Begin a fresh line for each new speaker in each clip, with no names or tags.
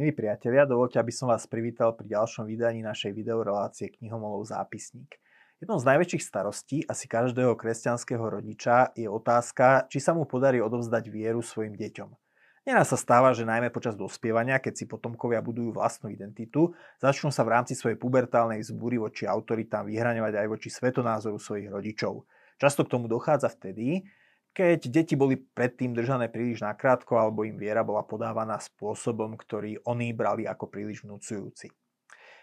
Milí priatelia, dovolte, aby som vás privítal pri ďalšom vydaní našej videorelácie Knihomolov zápisník. Jednou z najväčších starostí asi každého kresťanského rodiča je otázka, či sa mu podarí odovzdať vieru svojim deťom. Nená sa stáva, že najmä počas dospievania, keď si potomkovia budujú vlastnú identitu, začnú sa v rámci svojej pubertálnej vzbúry voči autoritám vyhraňovať aj voči svetonázoru svojich rodičov. Často k tomu dochádza vtedy, keď deti boli predtým držané príliš nakrátko alebo im viera bola podávaná spôsobom, ktorý oni brali ako príliš vnúcujúci.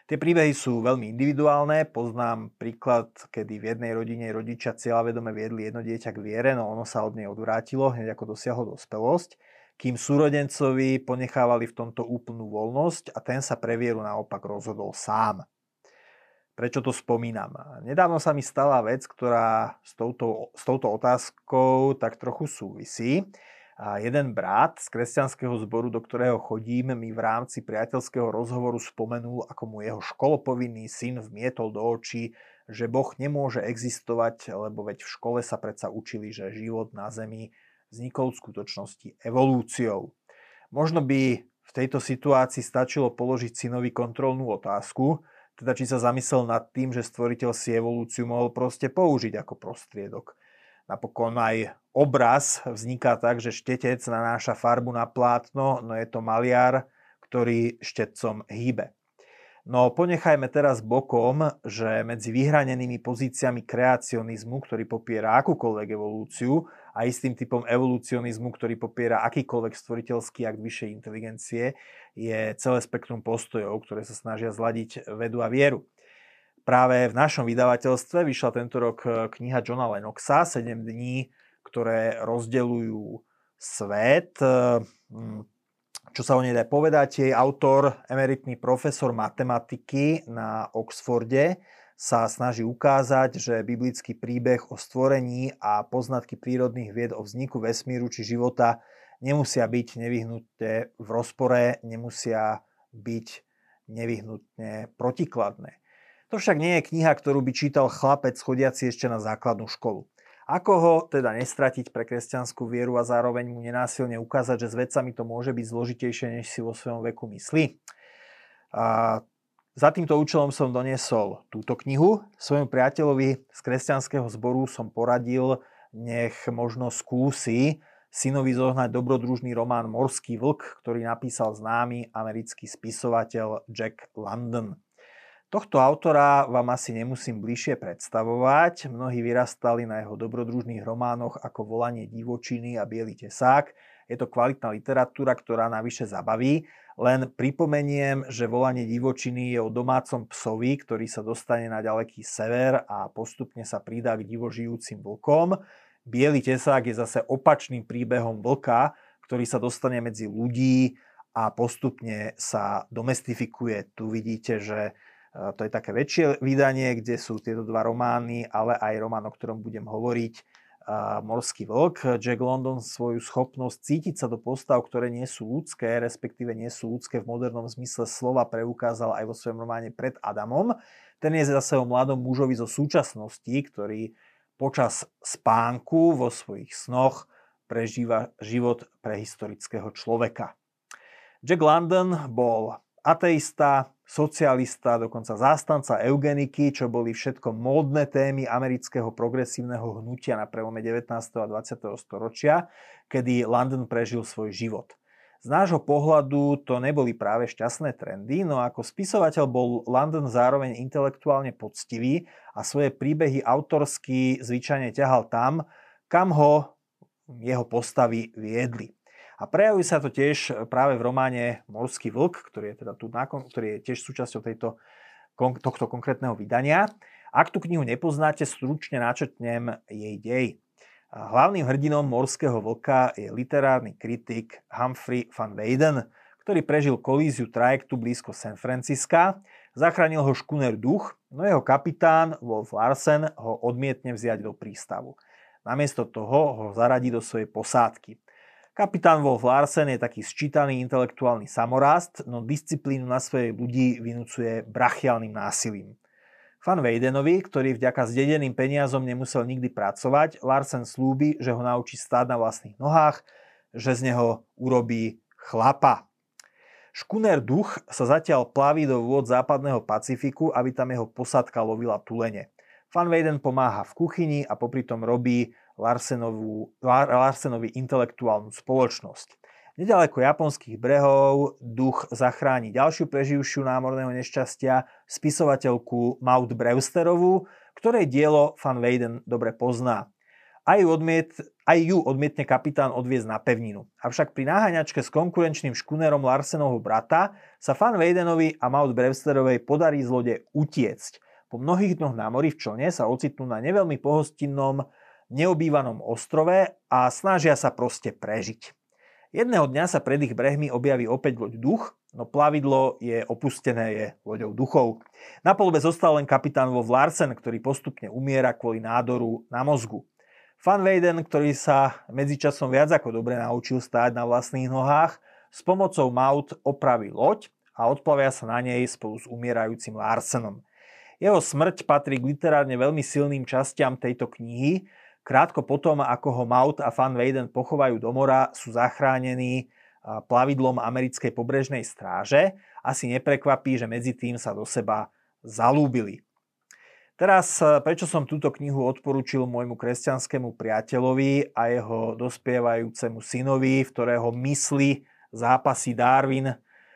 Tie príbehy sú veľmi individuálne. Poznám príklad, kedy v jednej rodine rodičia cieľavedome viedli jedno dieťa k viere, no ono sa od nej odvrátilo, hneď ako dosiahlo dospelosť, kým súrodencovi ponechávali v tomto úplnú voľnosť a ten sa pre vieru naopak rozhodol sám. Prečo to spomínam? Nedávno sa mi stala vec, ktorá s touto, s touto otázkou tak trochu súvisí. A jeden brat z kresťanského zboru, do ktorého chodím, mi v rámci priateľského rozhovoru spomenul, ako mu jeho školopovinný syn vmietol do očí, že Boh nemôže existovať, lebo veď v škole sa predsa učili, že život na Zemi vznikol v skutočnosti evolúciou. Možno by v tejto situácii stačilo položiť synovi kontrolnú otázku, teda či sa zamyslel nad tým, že stvoriteľ si evolúciu mohol proste použiť ako prostriedok. Napokon aj obraz vzniká tak, že štetec nanáša farbu na plátno, no je to maliar, ktorý štetcom hýbe. No ponechajme teraz bokom, že medzi vyhranenými pozíciami kreacionizmu, ktorý popiera akúkoľvek evolúciu, a istým typom evolucionizmu, ktorý popiera akýkoľvek stvoriteľský akt vyššej inteligencie, je celé spektrum postojov, ktoré sa snažia zladiť vedu a vieru. Práve v našom vydavateľstve vyšla tento rok kniha Johna Lennoxa 7 dní, ktoré rozdeľujú svet. Čo sa o nej dá povedať, je autor, emeritný profesor matematiky na Oxforde, sa snaží ukázať, že biblický príbeh o stvorení a poznatky prírodných vied o vzniku vesmíru či života nemusia byť nevyhnutne v rozpore, nemusia byť nevyhnutne protikladné. To však nie je kniha, ktorú by čítal chlapec chodiaci ešte na základnú školu. Ako ho teda nestratiť pre kresťanskú vieru a zároveň mu nenásilne ukázať, že s vecami to môže byť zložitejšie, než si vo svojom veku myslí? A za týmto účelom som doniesol túto knihu. Svojmu priateľovi z kresťanského zboru som poradil, nech možno skúsi synovi zohnať dobrodružný román Morský vlk, ktorý napísal známy americký spisovateľ Jack London. Tohto autora vám asi nemusím bližšie predstavovať. Mnohí vyrastali na jeho dobrodružných románoch ako Volanie divočiny a Bielý tesák. Je to kvalitná literatúra, ktorá navyše zabaví. Len pripomeniem, že Volanie divočiny je o domácom psovi, ktorý sa dostane na ďaleký sever a postupne sa pridá k divožijúcim vlkom. Bielý tesák je zase opačným príbehom vlka, ktorý sa dostane medzi ľudí a postupne sa domestifikuje. Tu vidíte, že to je také väčšie vydanie, kde sú tieto dva romány, ale aj román, o ktorom budem hovoriť, Morský vlk. Jack London svoju schopnosť cítiť sa do postav, ktoré nie sú ľudské, respektíve nie sú ľudské v modernom zmysle slova, preukázal aj vo svojom románe Pred Adamom. Ten je zase o mladom mužovi zo súčasnosti, ktorý počas spánku vo svojich snoch prežíva život prehistorického človeka. Jack London bol ateista, socialista, dokonca zástanca eugeniky, čo boli všetko módne témy amerického progresívneho hnutia na prelome 19. a 20. storočia, kedy London prežil svoj život. Z nášho pohľadu to neboli práve šťastné trendy, no ako spisovateľ bol London zároveň intelektuálne poctivý a svoje príbehy autorsky zvyčajne ťahal tam, kam ho jeho postavy viedli. A prejaví sa to tiež e, práve v románe Morský vlk, ktorý je, teda tu, ktorý je tiež súčasťou tejto, tohto konkrétneho vydania. Ak tú knihu nepoznáte, stručne načetnem jej dej. Hlavným hrdinom Morského vlka je literárny kritik Humphrey van Weyden, ktorý prežil kolíziu trajektu blízko San Francisca, zachránil ho škuner Duch, no jeho kapitán Wolf Larsen ho odmietne vziať do prístavu. Namiesto toho ho zaradí do svojej posádky. Kapitán Wolf Larsen je taký sčítaný intelektuálny samorast, no disciplínu na svojej ľudí vynúcuje brachiálnym násilím. Fan Weidenovi, ktorý vďaka zdedeným peniazom nemusel nikdy pracovať, Larsen slúbi, že ho naučí stáť na vlastných nohách, že z neho urobí chlapa. Škuner Duch sa zatiaľ plaví do vôd západného Pacifiku, aby tam jeho posadka lovila tulene. Van Weyden pomáha v kuchyni a popri tom robí Larsenovú, Larsenovi intelektuálnu spoločnosť. Nedaleko japonských brehov duch zachráni ďalšiu preživšiu námorného nešťastia, spisovateľku Maud Brewsterovú, ktorej dielo Van Weyden dobre pozná. Aj ju, odmiet, aj ju odmietne kapitán odviezť na pevninu. Avšak pri náhaňačke s konkurenčným škunerom Larsenovho brata sa Van Weydenovi a Maud Brewsterovej podarí z lode utiecť. Po mnohých dnoch na mori v člne sa ocitnú na neveľmi pohostinnom, neobývanom ostrove a snažia sa proste prežiť. Jedného dňa sa pred ich brehmi objaví opäť loď Duch, no plavidlo je opustené je loďou duchov. Na polube zostal len kapitán Wolf Larsen, ktorý postupne umiera kvôli nádoru na mozgu. Van Weyden, ktorý sa medzičasom viac ako dobre naučil stáť na vlastných nohách, s pomocou Maut opraví loď a odplavia sa na nej spolu s umierajúcim Larsenom. Jeho smrť patrí k literárne veľmi silným častiam tejto knihy, Krátko potom, ako ho Maut a Van Weyden pochovajú do mora, sú zachránení plavidlom americkej pobrežnej stráže. Asi neprekvapí, že medzi tým sa do seba zalúbili. Teraz, e, prečo som túto knihu odporúčil môjmu kresťanskému priateľovi a jeho dospievajúcemu synovi, v ktorého mysli zápasí Darwin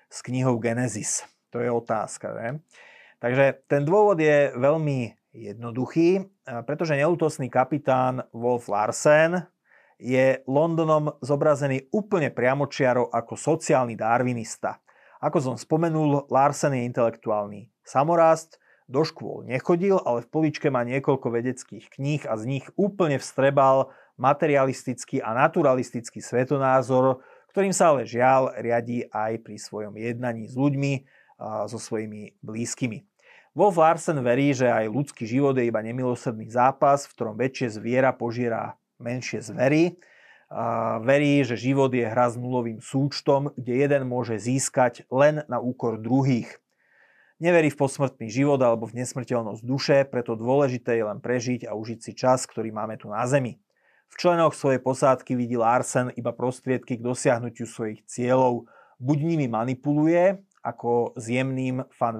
s knihou Genesis? To je otázka. Ne? Takže ten dôvod je veľmi jednoduchý, pretože neútosný kapitán Wolf Larsen je Londonom zobrazený úplne priamočiaro ako sociálny darwinista. Ako som spomenul, Larsen je intelektuálny samorast, do škôl nechodil, ale v poličke má niekoľko vedeckých kníh a z nich úplne vstrebal materialistický a naturalistický svetonázor, ktorým sa ale žiaľ riadí aj pri svojom jednaní s ľuďmi, so svojimi blízkymi. Wolf Larsen verí, že aj ľudský život je iba nemilosrdný zápas, v ktorom väčšie zviera požiera menšie zvery. Verí, že život je hra s nulovým súčtom, kde jeden môže získať len na úkor druhých. Neverí v posmrtný život alebo v nesmrteľnosť duše, preto dôležité je len prežiť a užiť si čas, ktorý máme tu na Zemi. V členoch svojej posádky vidí Larsen iba prostriedky k dosiahnutiu svojich cieľov. Buď nimi manipuluje, ako s jemným Van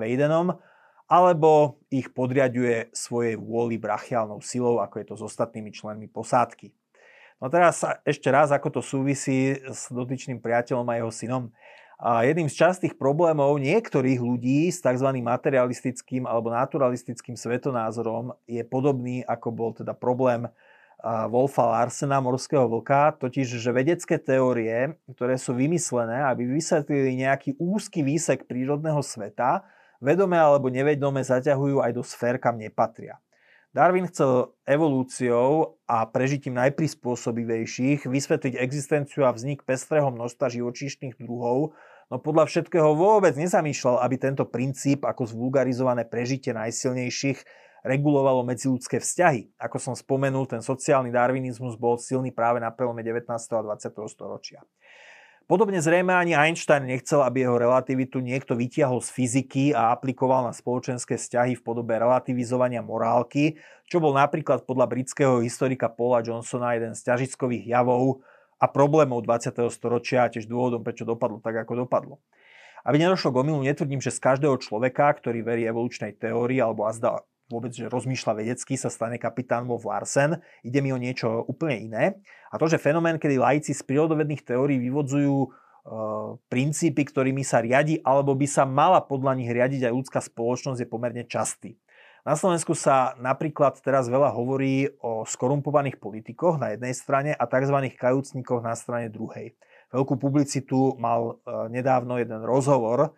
alebo ich podriaduje svojej vôli brachiálnou silou, ako je to s ostatnými členmi posádky. No teraz ešte raz, ako to súvisí s dotyčným priateľom a jeho synom. A jedným z častých problémov niektorých ľudí s tzv. materialistickým alebo naturalistickým svetonázorom je podobný, ako bol teda problém Wolfa Larsena, morského vlka, totiž, že vedecké teórie, ktoré sú vymyslené, aby vysvetlili nejaký úzky výsek prírodného sveta, vedome alebo nevedome zaťahujú aj do sfér, kam nepatria. Darwin chcel evolúciou a prežitím najprispôsobivejších vysvetliť existenciu a vznik pestrého množstva živočíšnych druhov, no podľa všetkého vôbec nezamýšľal, aby tento princíp ako zvulgarizované prežitie najsilnejších regulovalo medziludské vzťahy. Ako som spomenul, ten sociálny darwinizmus bol silný práve na prelome 19. a 20. storočia. Podobne zrejme ani Einstein nechcel, aby jeho relativitu niekto vytiahol z fyziky a aplikoval na spoločenské vzťahy v podobe relativizovania morálky, čo bol napríklad podľa britského historika Paula Johnsona jeden z ťažiskových javov a problémov 20. storočia a tiež dôvodom, prečo dopadlo tak, ako dopadlo. Aby nedošlo k omilu, netvrdím, že z každého človeka, ktorý verí evolučnej teórii alebo azda vôbec, že rozmýšľa vedecky, sa stane kapitán vo Larsen. Ide mi o niečo úplne iné. A to, že fenomén, kedy laici z prírodovedných teórií vyvodzujú e, princípy, ktorými sa riadi, alebo by sa mala podľa nich riadiť aj ľudská spoločnosť, je pomerne častý. Na Slovensku sa napríklad teraz veľa hovorí o skorumpovaných politikoch na jednej strane a tzv. kajúcnikoch na strane druhej. Veľkú publicitu mal e, nedávno jeden rozhovor e,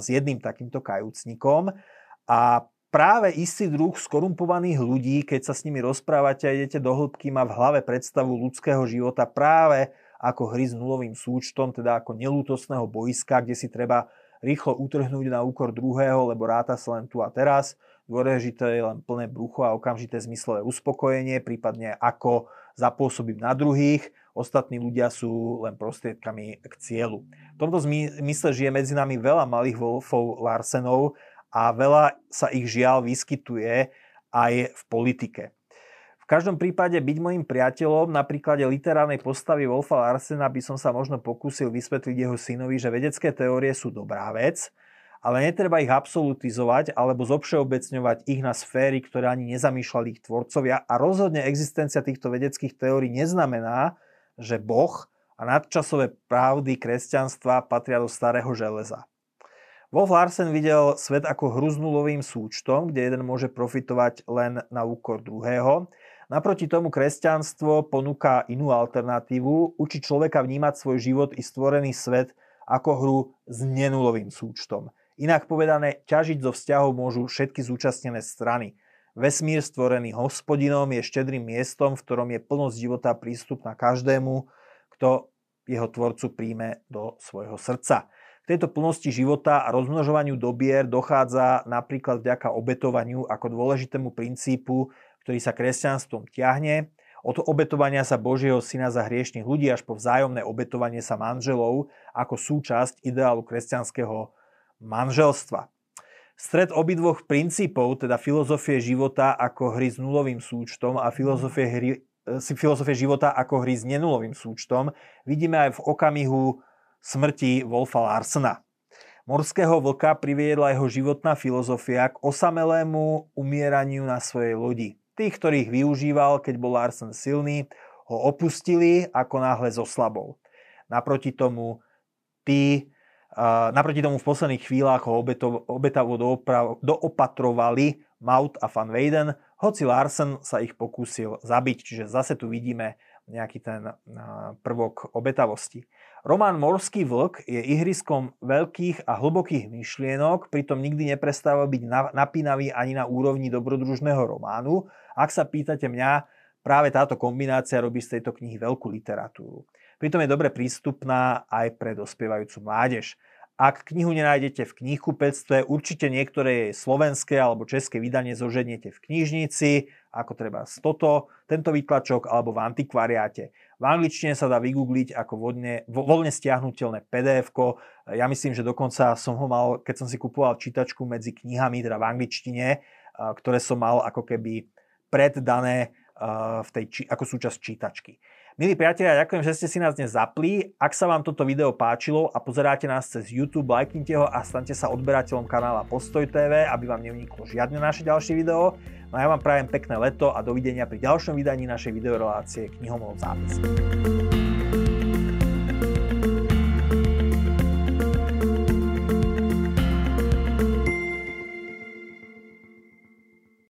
s jedným takýmto kajúcnikom a práve istý druh skorumpovaných ľudí, keď sa s nimi rozprávate a idete do hĺbky, má v hlave predstavu ľudského života práve ako hry s nulovým súčtom, teda ako nelútosného boiska, kde si treba rýchlo utrhnúť na úkor druhého, lebo ráta sa len tu a teraz. Dôležité je len plné brucho a okamžité zmyslové uspokojenie, prípadne ako zapôsobím na druhých. Ostatní ľudia sú len prostriedkami k cieľu. V tomto zmysle žije medzi nami veľa malých Wolfov Larsenov a veľa sa ich žiaľ vyskytuje aj v politike. V každom prípade byť môjim priateľom na príklade literárnej postavy Wolfa Larsena by som sa možno pokúsil vysvetliť jeho synovi, že vedecké teórie sú dobrá vec, ale netreba ich absolutizovať alebo zobšeobecňovať ich na sféry, ktoré ani nezamýšľali ich tvorcovia a rozhodne existencia týchto vedeckých teórií neznamená, že Boh a nadčasové pravdy kresťanstva patria do starého železa. Wolf Larsen videl svet ako hru s nulovým súčtom, kde jeden môže profitovať len na úkor druhého Naproti tomu kresťanstvo ponúka inú alternatívu, učí človeka vnímať svoj život i stvorený svet ako hru s nenulovým súčtom. Inak povedané, ťažiť zo vzťahov môžu všetky zúčastnené strany. Vesmír stvorený hospodinom je štedrým miestom, v ktorom je plnosť života prístupná každému, kto jeho tvorcu príjme do svojho srdca. Tejto plnosti života a rozmnožovaniu dobier dochádza napríklad vďaka obetovaniu ako dôležitému princípu ktorý sa kresťanstvom ťahne, od obetovania sa Božieho syna za hriešných ľudí až po vzájomné obetovanie sa manželov ako súčasť ideálu kresťanského manželstva. Stred obidvoch princípov, teda filozofie života ako hry s nulovým súčtom a filozofie, hry, e, filozofie života ako hry s nenulovým súčtom, vidíme aj v okamihu smrti Wolfa Larsena. Morského vlka priviedla jeho životná filozofia k osamelému umieraniu na svojej lodi. Tých, ktorých využíval, keď bol Larsen silný, ho opustili, ako náhle zoslabol. Naproti tomu tí, uh, naproti tomu v posledných chvíľach ho obeto, obetavo doopatrovali Maut a Van Weyden, hoci Larsen sa ich pokúsil zabiť, čiže zase tu vidíme nejaký ten uh, prvok obetavosti. Román Morský vlk je ihriskom veľkých a hlbokých myšlienok, pritom nikdy neprestáva byť napínavý ani na úrovni dobrodružného románu. Ak sa pýtate mňa, práve táto kombinácia robí z tejto knihy veľkú literatúru. Pritom je dobre prístupná aj pre dospievajúcu mládež. Ak knihu nenájdete v knihkupectve, určite niektoré jej slovenské alebo české vydanie zoženiete v knižnici, ako treba toto, tento výtlačok alebo v antikvariáte. V angličtine sa dá vygoogliť ako vodne, voľne stiahnutelné pdf. Ja myslím, že dokonca som ho mal, keď som si kupoval čítačku medzi knihami, teda v angličtine, ktoré som mal ako keby preddané v tej, ako súčasť čítačky. Milí priatelia, ďakujem, že ste si nás dnes zapli. Ak sa vám toto video páčilo a pozeráte nás cez YouTube, lajknite ho a stante sa odberateľom kanála Postoj TV, aby vám neuniklo žiadne naše ďalšie video. No a ja vám prajem pekné leto a dovidenia pri ďalšom vydaní našej videorelácie Knihomolov zápis.